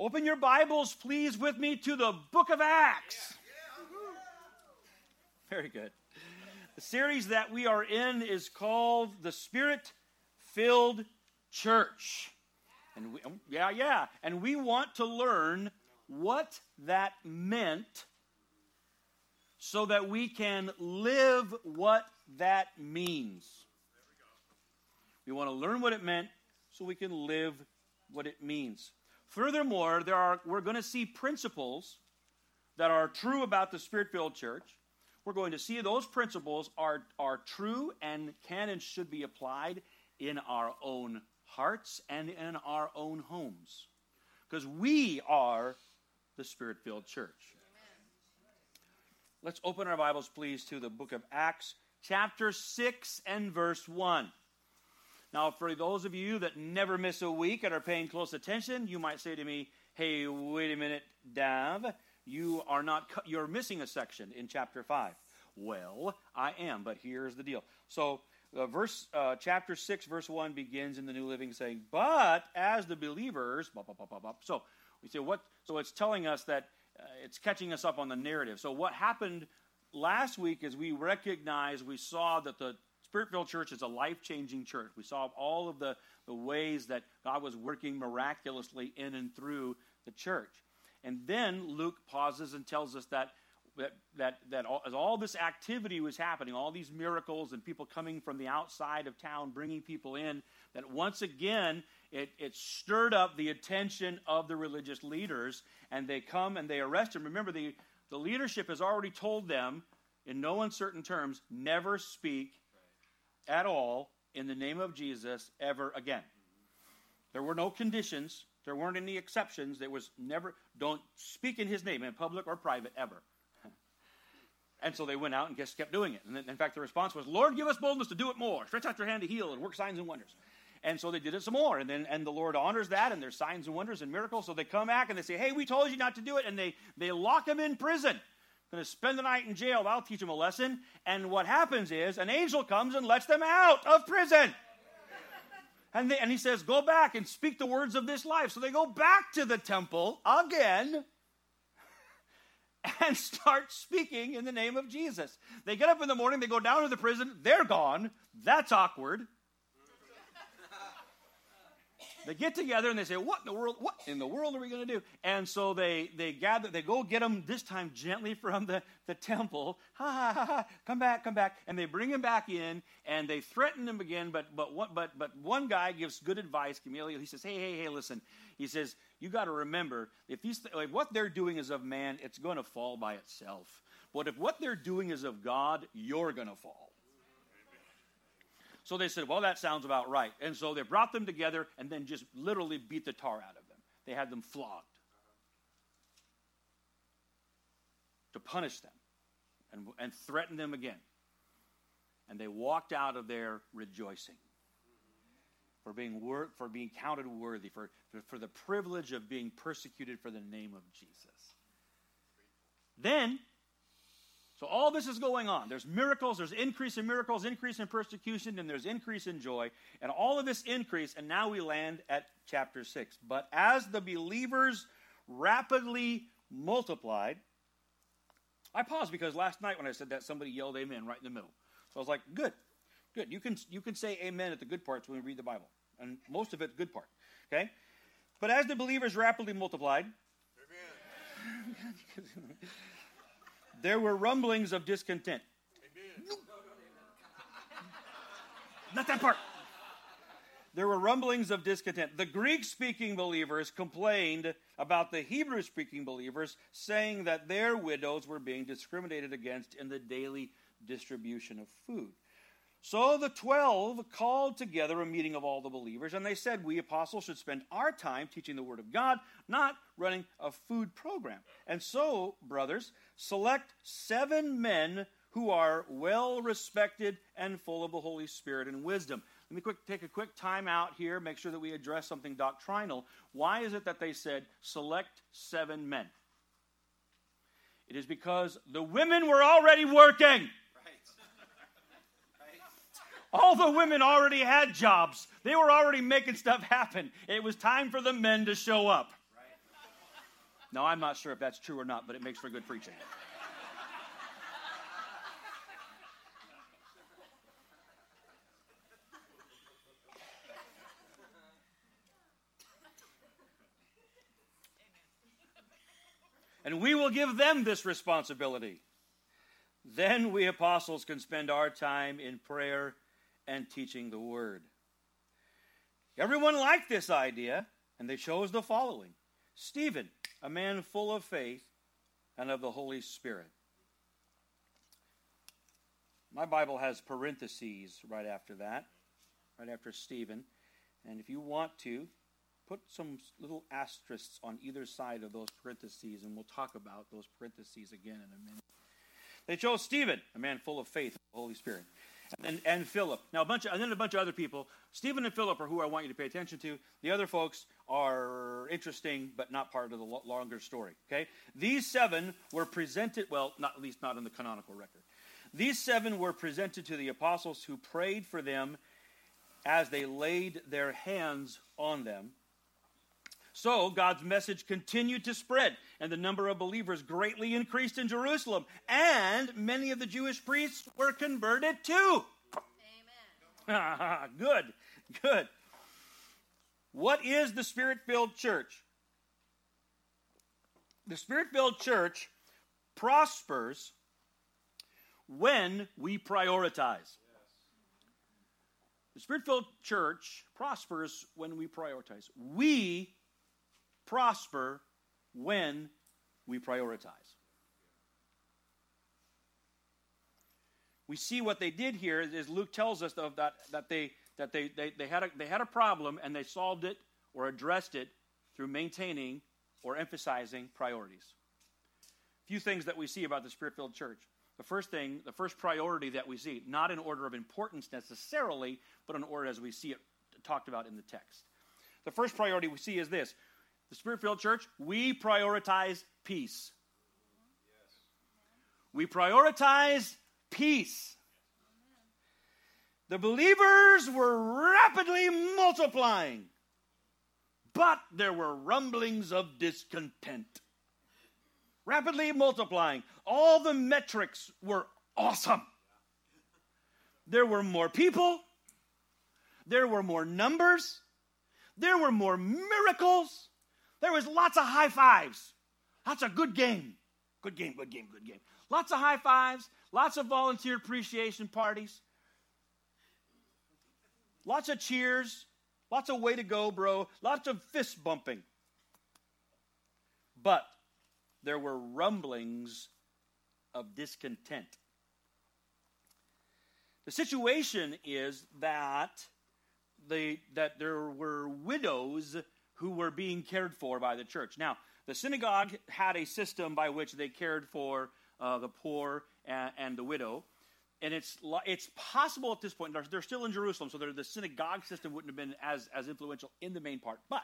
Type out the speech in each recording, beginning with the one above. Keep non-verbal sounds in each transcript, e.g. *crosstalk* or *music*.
Open your Bibles, please, with me to the book of Acts. Very good. The series that we are in is called The Spirit Filled Church. And we, oh, yeah, yeah. And we want to learn what that meant so that we can live what that means. We want to learn what it meant so we can live what it means. Furthermore, there are, we're going to see principles that are true about the Spirit filled church. We're going to see those principles are, are true and can and should be applied in our own hearts and in our own homes. Because we are the Spirit filled church. Let's open our Bibles, please, to the book of Acts, chapter 6 and verse 1. Now, for those of you that never miss a week and are paying close attention, you might say to me, "Hey, wait a minute, Dav, you are not you're missing a section in chapter 5." Well, I am, but here's the deal. So, uh, verse uh, chapter 6 verse 1 begins in the New Living saying, "But as the believers, blah, blah, blah, so we say what so it's telling us that uh, it's catching us up on the narrative. So what happened last week is we recognized, we saw that the Spirit filled church is a life changing church. We saw all of the, the ways that God was working miraculously in and through the church. And then Luke pauses and tells us that, that, that, that all, as all this activity was happening, all these miracles and people coming from the outside of town, bringing people in, that once again it, it stirred up the attention of the religious leaders, and they come and they arrest him. Remember, the, the leadership has already told them, in no uncertain terms, never speak at all in the name of Jesus ever again. There were no conditions. There weren't any exceptions. There was never, don't speak in his name in public or private ever. *laughs* And so they went out and just kept doing it. And in fact, the response was, Lord, give us boldness to do it more. Stretch out your hand to heal and work signs and wonders. And so they did it some more. And then and the Lord honors that, and there's signs and wonders and miracles. So they come back and they say, Hey, we told you not to do it. And they, they lock him in prison going to spend the night in jail. I'll teach them a lesson. And what happens is an angel comes and lets them out of prison. And, they, and he says, Go back and speak the words of this life. So they go back to the temple again *laughs* and start speaking in the name of Jesus. They get up in the morning, they go down to the prison, they're gone. That's awkward. They get together and they say, "What in the world? What in the world are we going to do?" And so they they gather. They go get him this time gently from the the temple. Ha ha ha! ha come back, come back! And they bring him back in and they threaten him again. But but what but but one guy gives good advice. Gamaliel. He says, "Hey hey hey! Listen." He says, "You got to remember if these like what they're doing is of man, it's going to fall by itself. But if what they're doing is of God, you're going to fall." So they said, well, that sounds about right. And so they brought them together and then just literally beat the tar out of them. They had them flogged to punish them and, and threaten them again. And they walked out of there rejoicing for being, wor- for being counted worthy, for, for, for the privilege of being persecuted for the name of Jesus. Then so all this is going on. There's miracles, there's increase in miracles, increase in persecution, and there's increase in joy. And all of this increase, and now we land at chapter 6. But as the believers rapidly multiplied, I paused because last night when I said that, somebody yelled amen right in the middle. So I was like, good, good. You can, you can say amen at the good parts when we read the Bible. And most of it's good part. Okay? But as the believers rapidly multiplied, *laughs* there were rumblings of discontent. Not that part. There were rumblings of discontent. The Greek speaking believers complained about the Hebrew speaking believers, saying that their widows were being discriminated against in the daily distribution of food. So the twelve called together a meeting of all the believers, and they said, We apostles should spend our time teaching the Word of God, not running a food program. And so, brothers, select seven men who are well respected and full of the Holy Spirit and wisdom. Let me quick, take a quick time out here, make sure that we address something doctrinal. Why is it that they said select seven men? It is because the women were already working. All the women already had jobs. They were already making stuff happen. It was time for the men to show up. Now, I'm not sure if that's true or not, but it makes for good preaching. and we will give them this responsibility. Then we apostles can spend our time in prayer and teaching the word. Everyone liked this idea, and they chose the following Stephen, a man full of faith and of the Holy Spirit. My Bible has parentheses right after that, right after Stephen. And if you want to, put some little asterisks on either side of those parentheses, and we'll talk about those parentheses again in a minute. They chose Stephen, a man full of faith and the Holy Spirit and, and Philip. Now, a bunch of, and then a bunch of other people. Stephen and Philip are who I want you to pay attention to. The other folks are interesting, but not part of the longer story. Okay, these seven were presented. Well, not at least not in the canonical record. These seven were presented to the apostles who prayed for them as they laid their hands on them. So God's message continued to spread, and the number of believers greatly increased in Jerusalem, and many of the Jewish priests were converted too. Amen. *laughs* good, good. What is the spirit filled church? The spirit filled church prospers when we prioritize. The spirit filled church prospers when we prioritize. We prosper when we prioritize. We see what they did here is Luke tells us of that, that, they, that they, they, they, had a, they had a problem and they solved it or addressed it through maintaining or emphasizing priorities. A few things that we see about the spirit filled church. The first thing, the first priority that we see, not in order of importance necessarily, but in order as we see it talked about in the text. The first priority we see is this the Spirit filled church, we prioritize peace. We prioritize peace. The believers were rapidly multiplying, but there were rumblings of discontent. Rapidly multiplying. All the metrics were awesome. There were more people, there were more numbers, there were more miracles, there was lots of high fives. That's a good game. Good game, good game, good game. Lots of high fives, lots of volunteer appreciation parties, lots of cheers, lots of way to go, bro, lots of fist bumping. But there were rumblings of discontent. The situation is that, the, that there were widows who were being cared for by the church. Now, the synagogue had a system by which they cared for uh, the poor and, and, the widow. And it's, it's possible at this point, they're, they're still in Jerusalem, so the synagogue system wouldn't have been as, as influential in the main part. But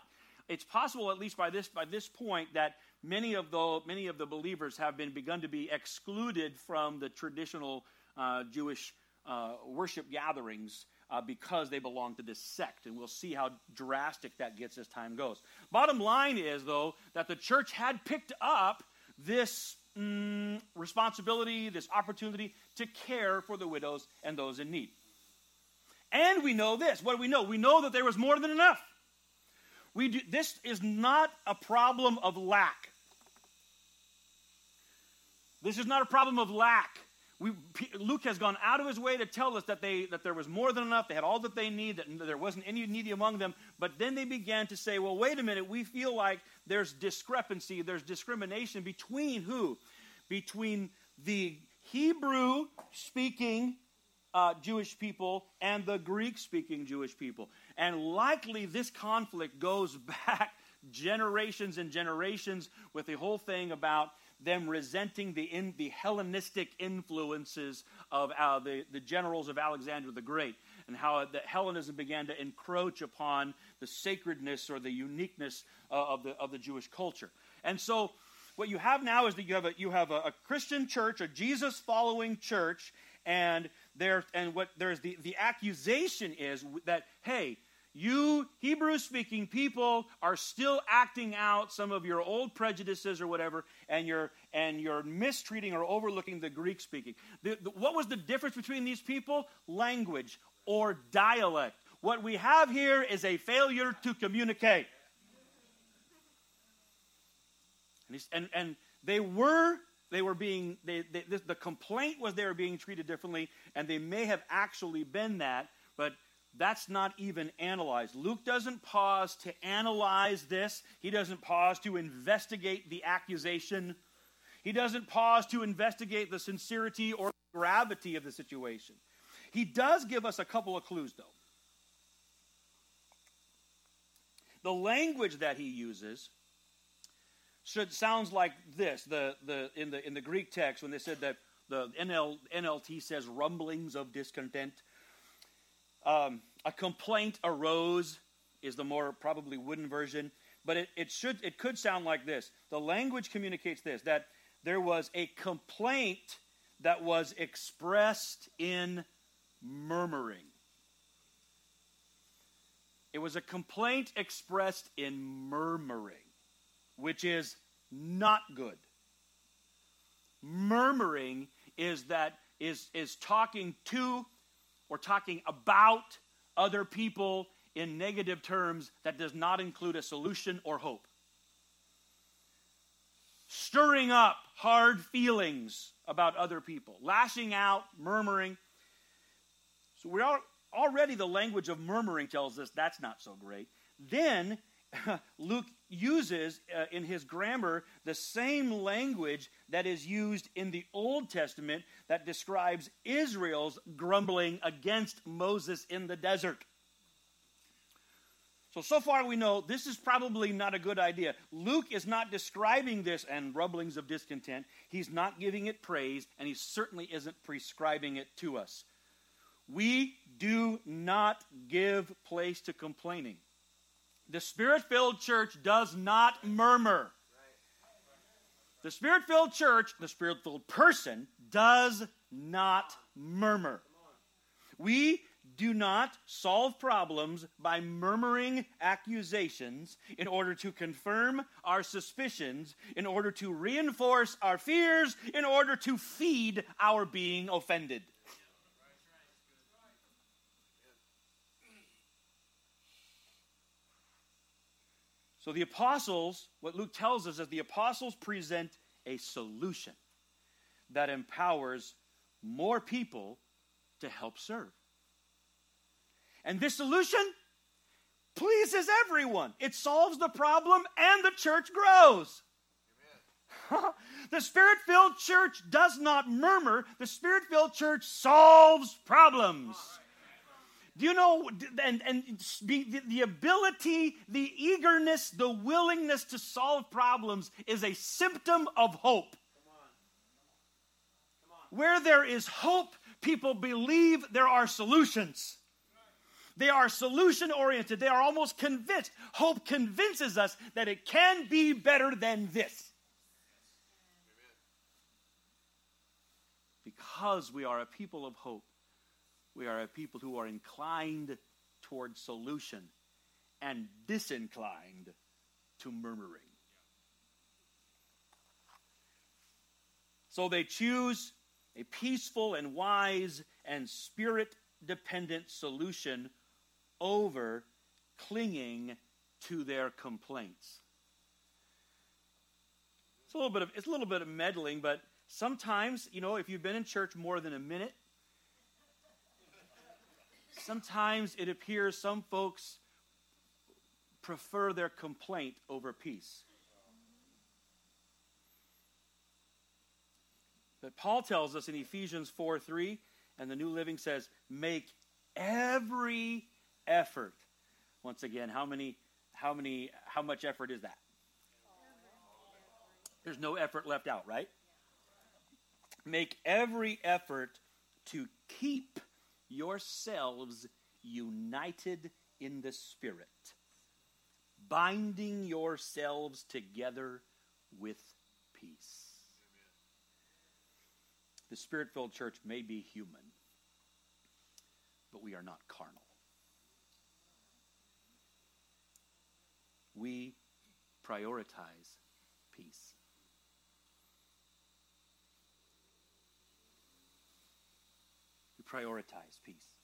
it's possible, at least by this, by this point, that many of, the, many of the believers have been begun to be excluded from the traditional uh, Jewish uh, worship gatherings uh, because they belong to this sect. And we'll see how drastic that gets as time goes. Bottom line is, though, that the church had picked up this mm, responsibility, this opportunity to care for the widows and those in need. And we know this. What do we know? We know that there was more than enough. We do, this is not a problem of lack. This is not a problem of lack we, Luke has gone out of his way to tell us that, they, that there was more than enough. They had all that they need, that there wasn't any needy among them. But then they began to say, well, wait a minute. We feel like there's discrepancy, there's discrimination between who? Between the Hebrew speaking uh, Jewish people and the Greek speaking Jewish people. And likely this conflict goes *laughs* back generations and generations with the whole thing about them resenting the, in, the Hellenistic influences of uh, the, the generals of Alexander the Great and how the Hellenism began to encroach upon the sacredness or the uniqueness uh, of, the, of the Jewish culture. And so what you have now is that you have a, you have a, a Christian church, a Jesus following church, and there and what there's the, the accusation is that, hey, you Hebrew speaking people are still acting out some of your old prejudices or whatever, and you're, and you're mistreating or overlooking the Greek speaking. The, the, what was the difference between these people? Language or dialect. What we have here is a failure to communicate. And, and, and they were they were being they, they, the complaint was they were being treated differently and they may have actually been that but that's not even analyzed. Luke doesn't pause to analyze this, he doesn't pause to investigate the accusation, he doesn't pause to investigate the sincerity or gravity of the situation. He does give us a couple of clues, though. The language that he uses should sounds like this. The, the, in, the, in the Greek text, when they said that the NL, NLT says rumblings of discontent, um, a complaint arose is the more probably wooden version, but it, it should it could sound like this. The language communicates this that there was a complaint that was expressed in murmuring. It was a complaint expressed in murmuring, which is not good. Murmuring is that is is talking to or talking about other people in negative terms that does not include a solution or hope. Stirring up hard feelings about other people, lashing out, murmuring. So we're already the language of murmuring tells us that's not so great. Then *laughs* Luke uses uh, in his grammar the same language that is used in the Old Testament that describes Israel's grumbling against Moses in the desert. So, so far we know this is probably not a good idea. Luke is not describing this and rumblings of discontent. He's not giving it praise, and he certainly isn't prescribing it to us. We do not give place to complaining. The spirit filled church does not murmur. The spirit filled church, the spirit filled person, does not murmur. We do not solve problems by murmuring accusations in order to confirm our suspicions, in order to reinforce our fears, in order to feed our being offended. So the apostles, what Luke tells us is the apostles present a solution that empowers more people to help serve. And this solution pleases everyone. It solves the problem and the church grows. *laughs* the spirit filled church does not murmur, the spirit filled church solves problems. Do you know, and, and the, the ability, the eagerness, the willingness to solve problems is a symptom of hope. Come on. Come on. Where there is hope, people believe there are solutions. They are solution oriented. They are almost convinced. Hope convinces us that it can be better than this. Because we are a people of hope we are a people who are inclined toward solution and disinclined to murmuring. So they choose a peaceful and wise and spirit dependent solution over clinging to their complaints. It's a little bit of it's a little bit of meddling, but sometimes, you know, if you've been in church more than a minute, sometimes it appears some folks prefer their complaint over peace. But Paul tells us in Ephesians 4 3, and the New Living says, make every effort. Once again, how many, how many, how much effort is that? There's no effort left out, right? Make every effort to keep yourselves united in the Spirit, binding yourselves together with peace. The Spirit filled church may be human, but we are not carnal. we prioritize peace. Prioritize peace.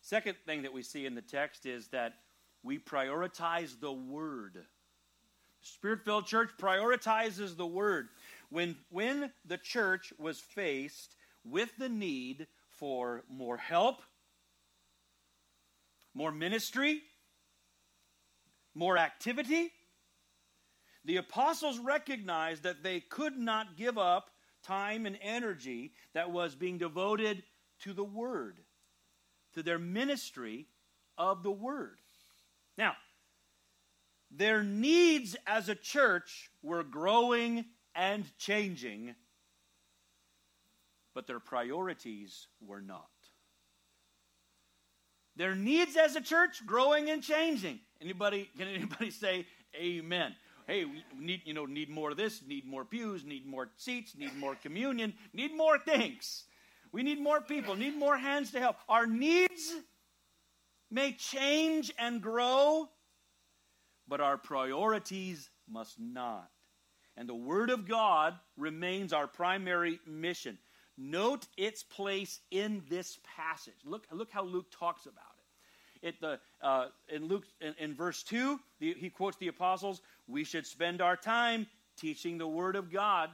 Second thing that we see in the text is that we prioritize the Word. Spirit filled church prioritizes the Word. When, when the church was faced with the need for more help, more ministry, more activity, the apostles recognized that they could not give up time and energy that was being devoted to the Word, to their ministry of the Word. Now, their needs as a church were growing and changing, but their priorities were not. Their needs as a church growing and changing. Anybody can anybody *laughs* say amen? Hey, we need you know need more of this, need more pews, need more seats, need more communion, need more things. We need more people, need more hands to help. Our needs may change and grow, but our priorities must not. And the Word of God remains our primary mission. Note its place in this passage. Look, look how Luke talks about it. it the, uh, in Luke, in, in verse 2, the, he quotes the apostles we should spend our time teaching the Word of God.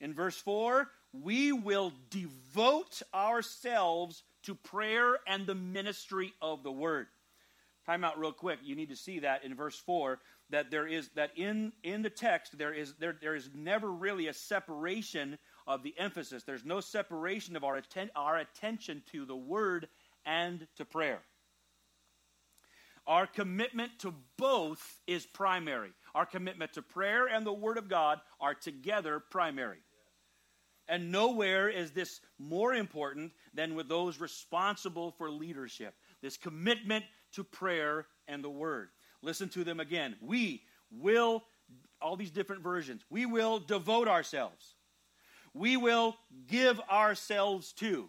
In verse 4, we will devote ourselves to prayer and the ministry of the Word. Time out real quick. You need to see that in verse 4 that there is that in in the text there is there there is never really a separation of the emphasis. There's no separation of our, atten- our attention to the word and to prayer. Our commitment to both is primary. Our commitment to prayer and the Word of God are together primary. And nowhere is this more important than with those responsible for leadership. This commitment to prayer and the Word. Listen to them again. We will, all these different versions, we will devote ourselves we will give ourselves to.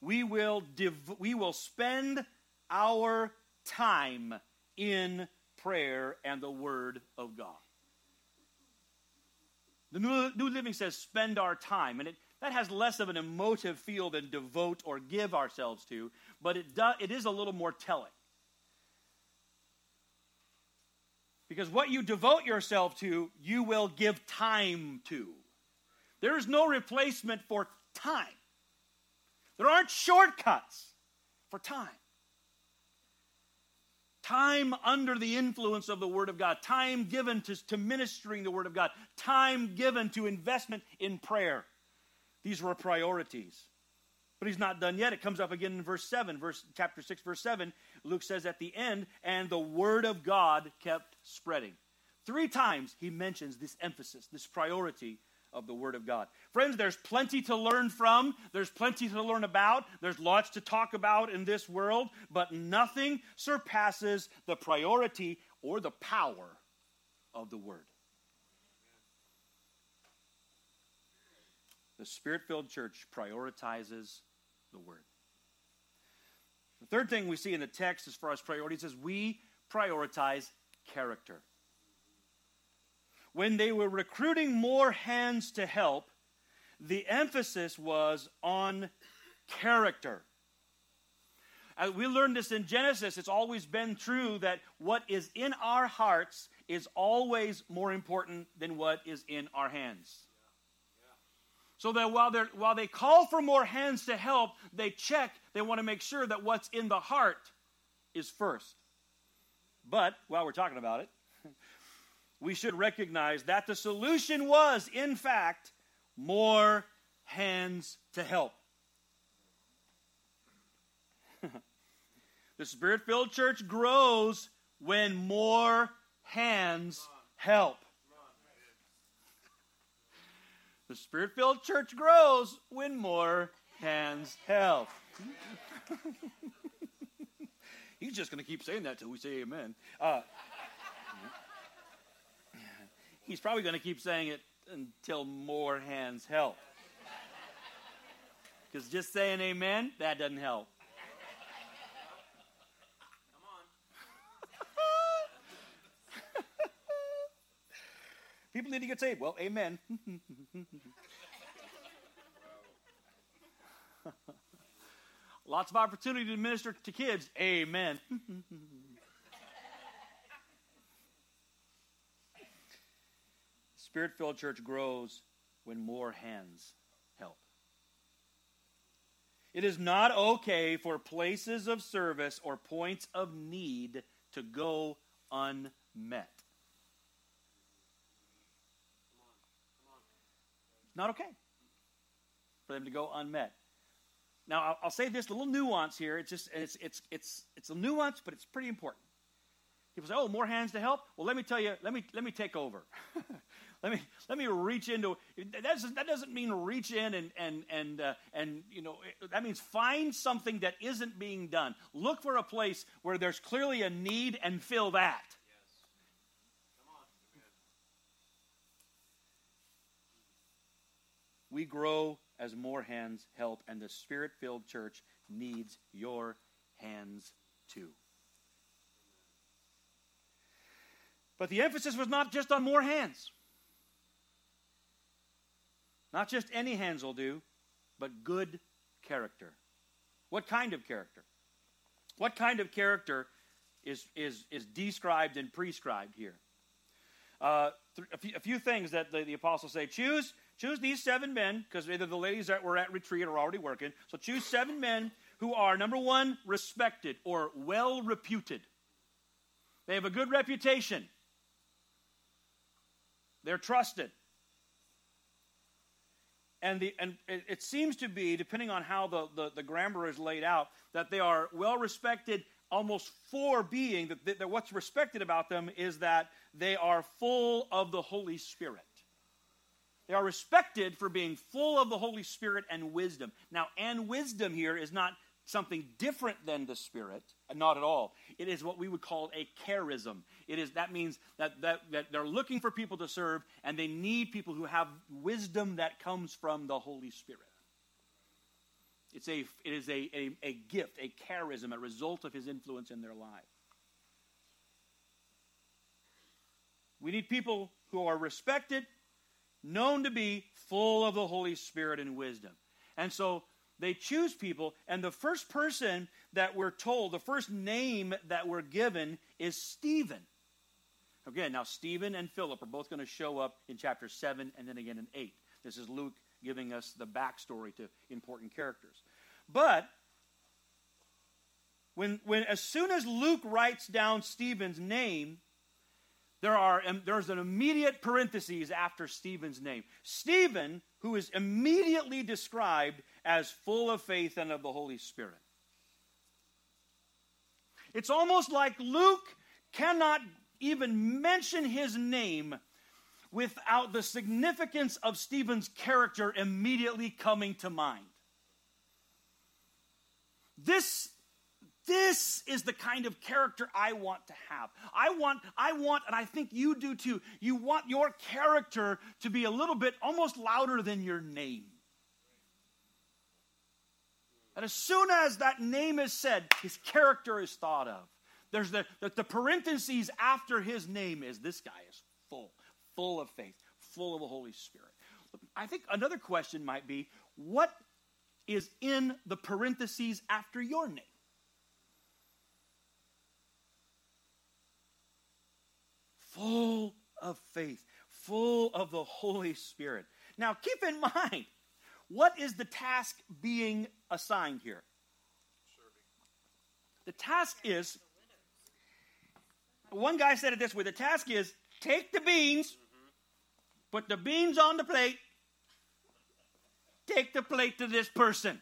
We will, div- we will spend our time in prayer and the Word of God. The New, Living says spend our time, and it, that has less of an emotive feel than devote or give ourselves to, but it, do, it is a little more telling. Because what you devote yourself to, you will give time to. There is no replacement for time. There aren't shortcuts for time. Time under the influence of the Word of God, time given to, to ministering the Word of God, time given to investment in prayer. These were priorities. But he's not done yet. It comes up again in verse 7, verse chapter 6, verse 7. Luke says at the end, and the word of God kept spreading. Three times he mentions this emphasis, this priority of the Word of God. Friends, there's plenty to learn from, there's plenty to learn about, there's lots to talk about in this world, but nothing surpasses the priority or the power of the Word. The Spirit filled church prioritizes the Word. The third thing we see in the text as far as priorities is we prioritize character when they were recruiting more hands to help, the emphasis was on character. As we learned this in Genesis, it's always been true that what is in our hearts is always more important than what is in our hands. So that while, while they call for more hands to help, they check, they want to make sure that what's in the heart is first. But while we're talking about it, we should recognize that the solution was, in fact, more hands to help. *laughs* the spirit filled church grows when more hands help. The spirit filled church grows when more hands help. *laughs* He's just going to keep saying that till we say amen. Uh, He's probably going to keep saying it until more hands help. Because just saying amen, that doesn't help. *laughs* People need to get saved. Well, amen. *laughs* Lots of opportunity to minister to kids. Amen. *laughs* Spirit filled church grows when more hands help. It is not okay for places of service or points of need to go unmet. Not okay for them to go unmet. Now, I'll, I'll say this a little nuance here. It's just it's it's it's it's a nuance, but it's pretty important. People say, "Oh, more hands to help." Well, let me tell you. Let me let me take over. *laughs* let me let me reach into. That doesn't, that doesn't mean reach in and and and uh, and you know that means find something that isn't being done. Look for a place where there's clearly a need and fill that. We grow as more hands help, and the spirit filled church needs your hands too. But the emphasis was not just on more hands. Not just any hands will do, but good character. What kind of character? What kind of character is, is, is described and prescribed here? Uh, th- a, few, a, few, things that the, the apostles say choose Choose these seven men, because either the ladies that were at retreat are already working. So choose seven men who are, number one, respected or well reputed. They have a good reputation, they're trusted. And, the, and it, seems to be, depending on how the, the, the grammar is laid out, that they are well respected almost for being, that, that what's respected about them is that they are full of the Holy Spirit. They are respected for being full of the Holy Spirit and wisdom. Now, and wisdom here is not something different than the Spirit, not at all. It is what we would call a charism. It is that means that, that, that they're looking for people to serve, and they need people who have wisdom that comes from the Holy Spirit. It's a, it is a, a, a gift, a charism, a result of his influence in their life. We need people who are respected known to be full of the Holy Spirit and wisdom. And so they choose people, and the first person that we're told, the first name that we're given is Stephen. Again, now Stephen and Philip are both going to show up in chapter 7 and then again in 8. This is Luke giving us the backstory to important characters. But when, when as soon as Luke writes down Stephen's name, there are, um, there's an immediate parenthesis after Stephen's name. Stephen, who is immediately described as full of faith and of the Holy Spirit. It's almost like Luke cannot even mention his name without the significance of Stephen's character immediately coming to mind. This this is the kind of character I want to have. I want, I want, and I think you do too. You want your character to be a little bit almost louder than your name. And as soon as that name is said, his character is thought of. There's the, the, the parentheses after his name is this guy is full, full of faith, full of the Holy Spirit. I think another question might be what is in the parentheses after your name? full of faith, full of the Holy Spirit. Now, keep in *laughs* mind, what is the task being assigned here? The task is, one guy said it this way the task is take the beans, put the beans on the plate, take the plate to this person.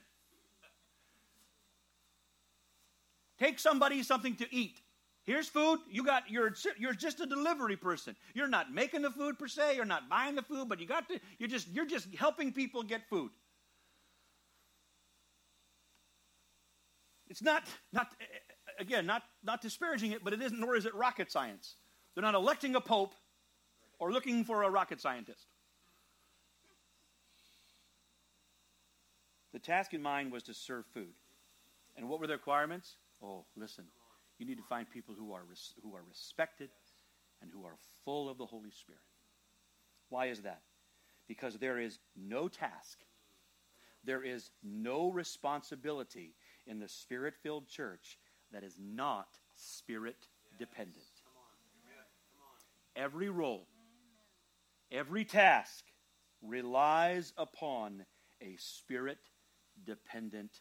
Take somebody something to eat. Here's food. You got you're you're just a delivery person. You're not making the food per se. You're not buying the food, but you got to. You're just you're just helping people get food. It's not not eh, eh, again not not disparaging it, but it isn't. Nor is it rocket science. They're not electing a pope or looking for a rocket scientist. The task in mind was to serve food. And what were the requirements? Oh, listen. You need to find people who are, res- who are respected and who are full of the Holy Spirit. Why is that? Because there is no task, there is no responsibility in the spirit filled church that is not spirit dependent. Every role, every task relies upon a spirit dependent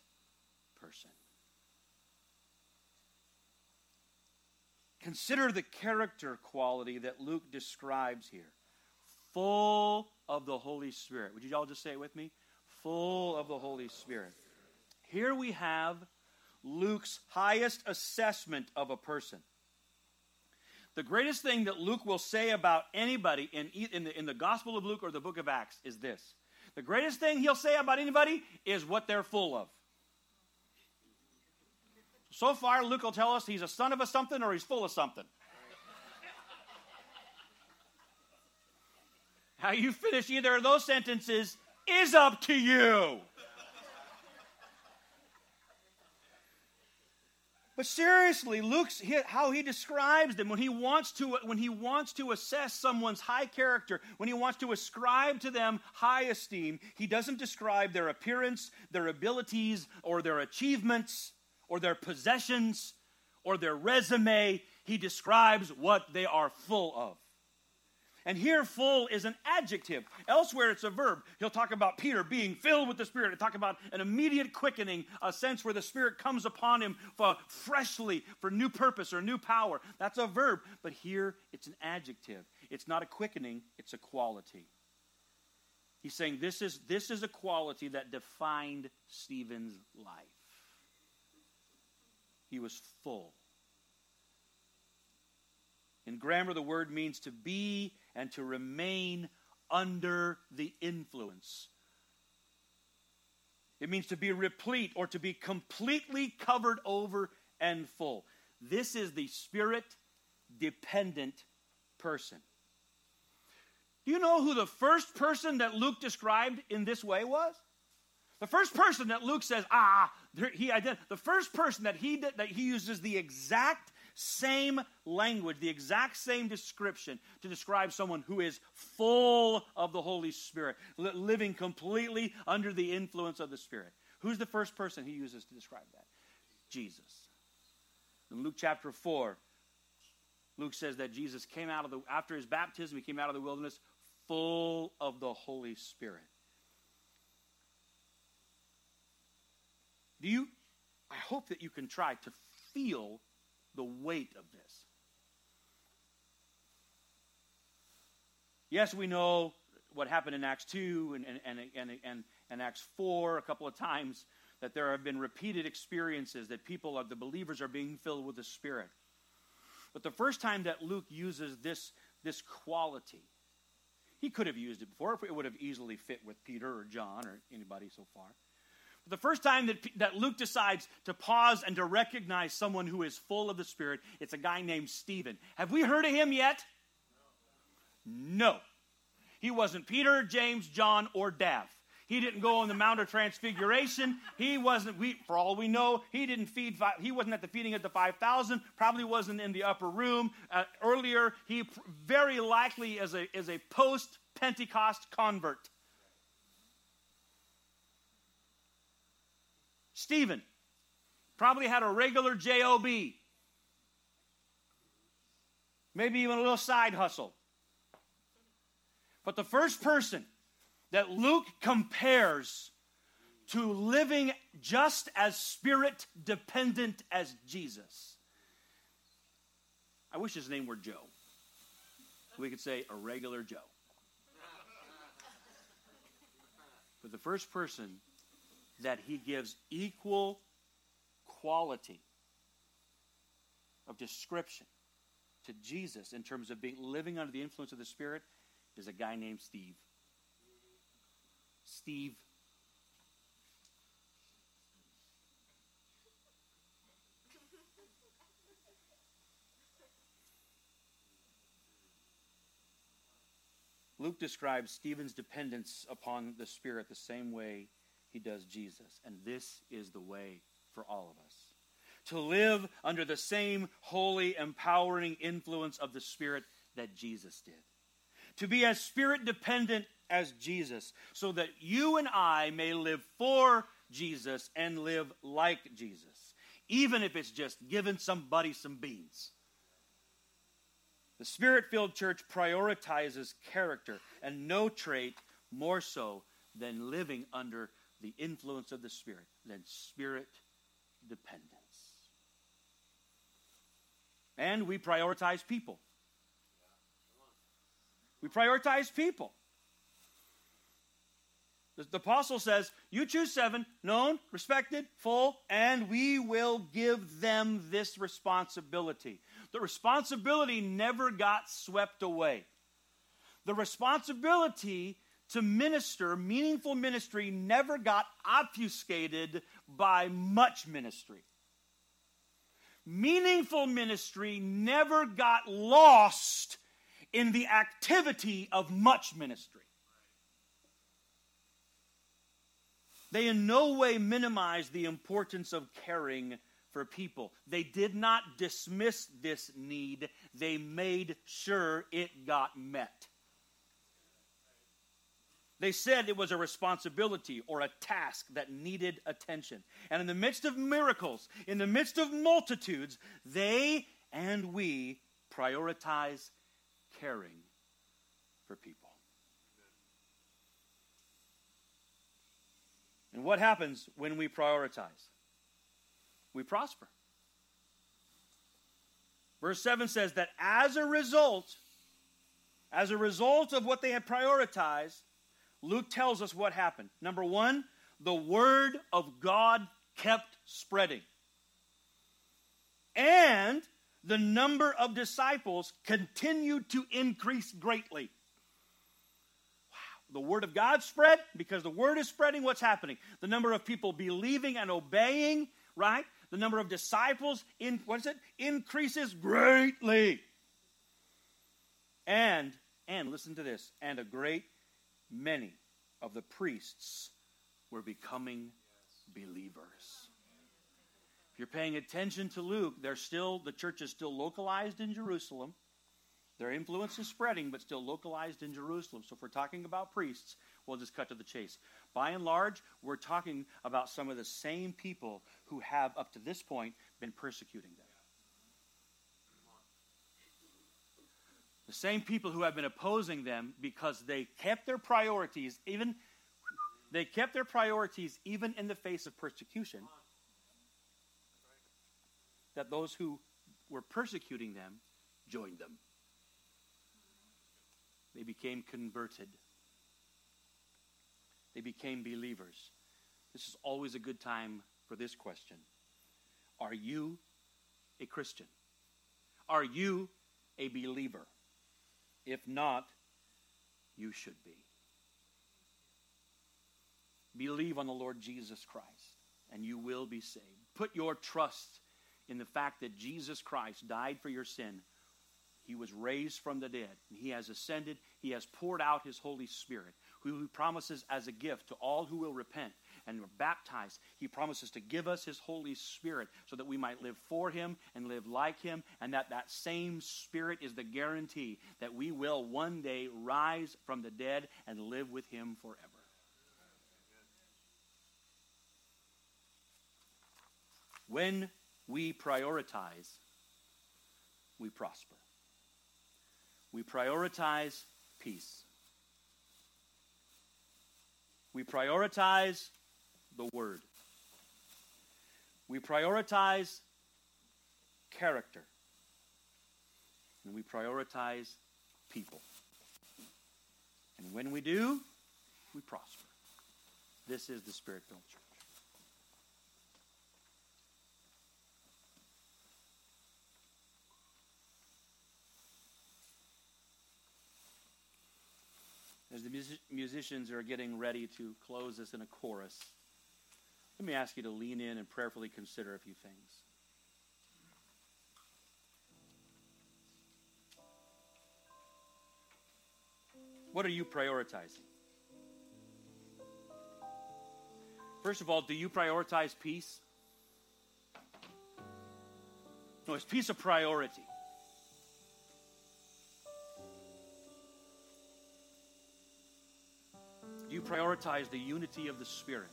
person. Consider the character quality that Luke describes here full of the Holy Spirit. Would you all just say it with me? Full of the Holy Spirit. Here we have Luke's highest assessment of a person. The greatest thing that Luke will say about anybody in, in, the, in the Gospel of Luke or the book of Acts is this. The greatest thing he'll say about anybody is what they're full of. So far, Luke will tell us he's a son of a something or he's full of something. How you finish either of those sentences is up to you. But seriously, Luke's how he describes them when he wants to when he wants to assess someone's high character, when he wants to ascribe to them high esteem, he doesn't describe their appearance, their abilities, or their achievements or their possessions or their resume. He describes what they are full of. And here, full is an adjective. Elsewhere, it's a verb. He'll talk about Peter being filled with the Spirit. He'll talk about an immediate quickening, a sense where the Spirit comes upon him for freshly for new purpose or new power. That's a verb. But here, it's an adjective. It's not a quickening, it's a quality. He's saying this is, this is a quality that defined Stephen's life. He was full. In grammar, the word means to be and to remain under the influence. It means to be replete or to be completely covered over and full. This is the spirit dependent person. Do you know who the first person that Luke described in this way was? The first person that Luke says, ah, he ident- the first person that he that he uses the exact same language, the exact same description to describe someone who is full of the Holy Spirit, living completely under the influence of the Spirit. Who's the first person he uses to describe that? Jesus. In Luke chapter 4, Luke says that Jesus came out of the after his baptism, he came out of the wilderness full of the Holy Spirit. Do you I hope that you can try to feel the weight of this. Yes, we know what happened in Acts 2 and, and, and, and, and, Acts 4 a couple of times that there have been repeated experiences that people, are, the believers, are being filled with the Spirit. But the first time that Luke uses this, this quality, he could have used it before. It would have easily fit with Peter or John or anybody so far. The first time that, that Luke decides to pause and to recognize someone who is full of the Spirit, it's a guy named Stephen. Have we heard of him yet? No. He wasn't Peter, James, John, or Daph. He didn't go on the Mount of Transfiguration. He wasn't, we, for all we know, he didn't feed, he wasn't at the feeding of the 5,000, probably wasn't in the upper room. Uh, earlier, he very likely is a, is a post Pentecost convert. Stephen probably had a regular job, maybe even a little side hustle. But the first person that Luke compares to living just as spirit dependent as Jesus. I wish his name were Joe. We could say a regular Joe. But the first person that he gives equal quality of description to Jesus in terms of being living under the influence of the Spirit is a guy named Steve. Steve. Luke describes Stephen's dependence upon the Spirit the same way he does Jesus. And this is the way for all of us to live under the same holy, empowering influence of the Spirit that Jesus did. to be as spirit dependent as Jesus, so that you and I may live for Jesus and live like Jesus, even if it's just giving somebody some beans. The spirit filled church prioritizes character and no trait more so than living under the influence of the Spirit, than spirit dependence. And we prioritize people. We prioritize people. The, the, apostle says, You choose seven, known, respected, full, and we will give them this responsibility. The responsibility never got swept away. The responsibility to minister, meaningful ministry, never got obfuscated by much ministry. Meaningful ministry never got lost in the activity of much ministry. They in no way minimized the importance of caring for people. They did not dismiss this need, they made sure it got met. They said it was a responsibility or a task that needed attention. And in the midst of miracles, in the midst of multitudes, they and we prioritize caring for people. And what happens when we prioritize? We prosper. Verse 7 says that as a result, as a result of what they had prioritized, Luke tells us what happened. Number one, the word of God kept spreading. And the number of disciples continued to increase greatly. Wow. The word of God spread because the word is spreading. What's happening? The number of people believing and obeying, right? The number of disciples in what is it? Increases greatly. And and listen to this, and a great many of the priests were becoming believers. If you're paying attention to Luke, they're still the church is still localized in Jerusalem. Their influence is spreading, but still localized in Jerusalem. So if we're talking about priests, we'll just cut to the chase. By and large, we're talking about some of the same people who have, up to this point, been persecuting them. The same people who have been opposing them because they kept their priorities, even they kept their priorities even in the face of persecution. That those who were persecuting them joined them. They became converted. They became believers. This is always a good time for this question Are you a Christian? Are you a believer? If not, you should be. Believe on the Lord Jesus Christ, and you will be saved. Put your trust in the fact that Jesus Christ died for your sin. He was raised from the dead, He has ascended. He has poured out His Holy Spirit, who He promises as a gift to all who will repent and we're baptized, He promises to give us His Holy Spirit so that we might live for Him and live like Him, and that that same Spirit is the guarantee that we will one day rise from the dead and live with Him forever. When we prioritize, we prosper. We prioritize peace. We prioritize the Word. We prioritize character. And we prioritize people. And when we do, we prosper. This is the Spirit filled church. As the music- musicians are getting ready to close us in a chorus, let me ask you to lean in and prayerfully consider a few things. What are you prioritizing? First of all, do you prioritize peace? No, is peace a priority? Do you prioritize the unity of the Spirit?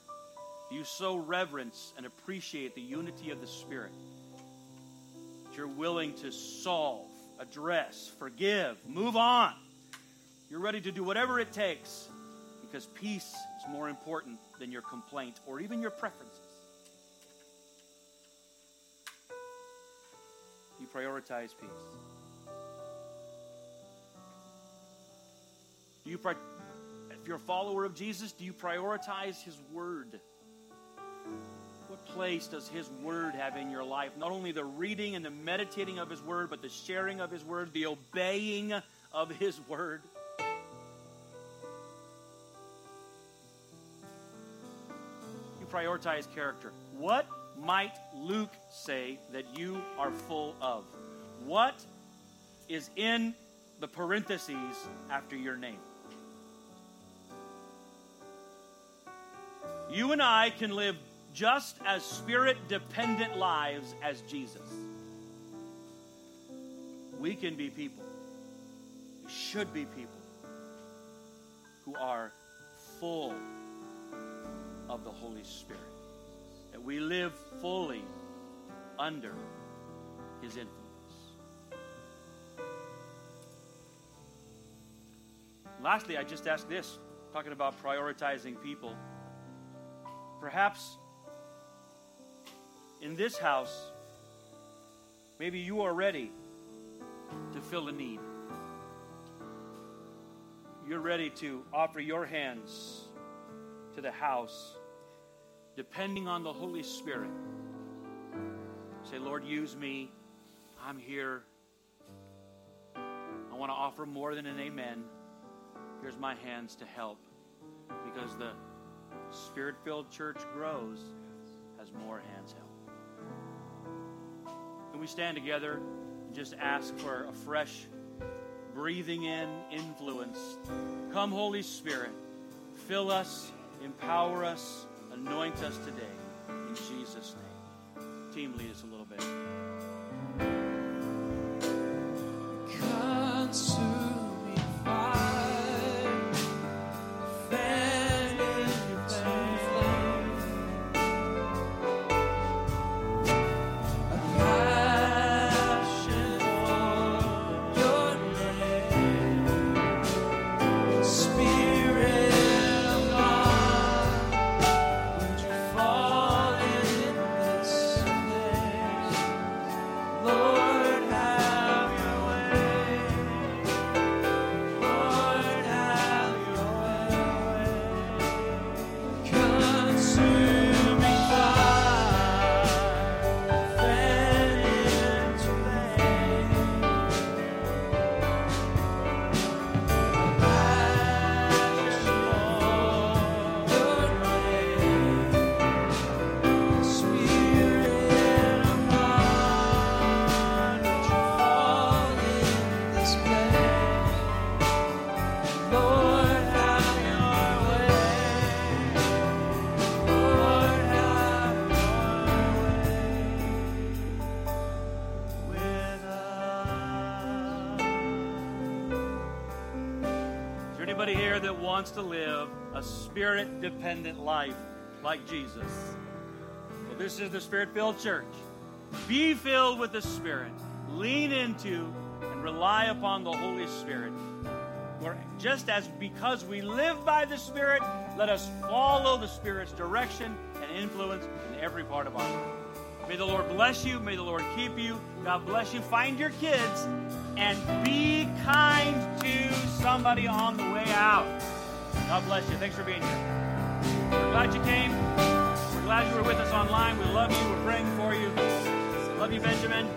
You so reverence and appreciate the unity of the Spirit that you're willing to solve, address, forgive, move on? You're ready to do whatever it takes because peace is more important than your complaint or even your preferences. You prioritize peace. Do you, if you're a follower of Jesus, do you prioritize His Word? Place does His Word have in your life? Not only the reading and the meditating of His Word, but the sharing of His Word, the obeying of His Word. You prioritize character. What might Luke say that you are full of? What is in the parentheses after your name? You and I can live just as spirit dependent lives as Jesus. We can be people, we should be people who are full of the Holy Spirit. That we live fully under His influence. Lastly, I just ask this talking about prioritizing people. Perhaps in this house, maybe you are ready to fill a need. You're ready to offer your hands to the house, depending on the Holy Spirit. Say, Lord, use me. I'm here. I want to offer more than an amen. Here's my hands to help because the spirit filled church grows as more hands help. Can we stand together and just ask for a fresh breathing in influence? Come, Holy Spirit, fill us, empower us, anoint us today. In Jesus' name. Team, lead us a little bit. Wants to live a spirit dependent life like Jesus. Well, this is the Spirit filled church. Be filled with the Spirit. Lean into and rely upon the Holy Spirit. Where just as because we live by the Spirit, let us follow the Spirit's direction and influence in every part of our life. May the Lord bless you. May the Lord keep you. God bless you. Find your kids and be kind to somebody on the way out. God bless you. Thanks for being here. We're glad you came. We're glad you were with us online. We love you. We're praying for you. Love you, Benjamin.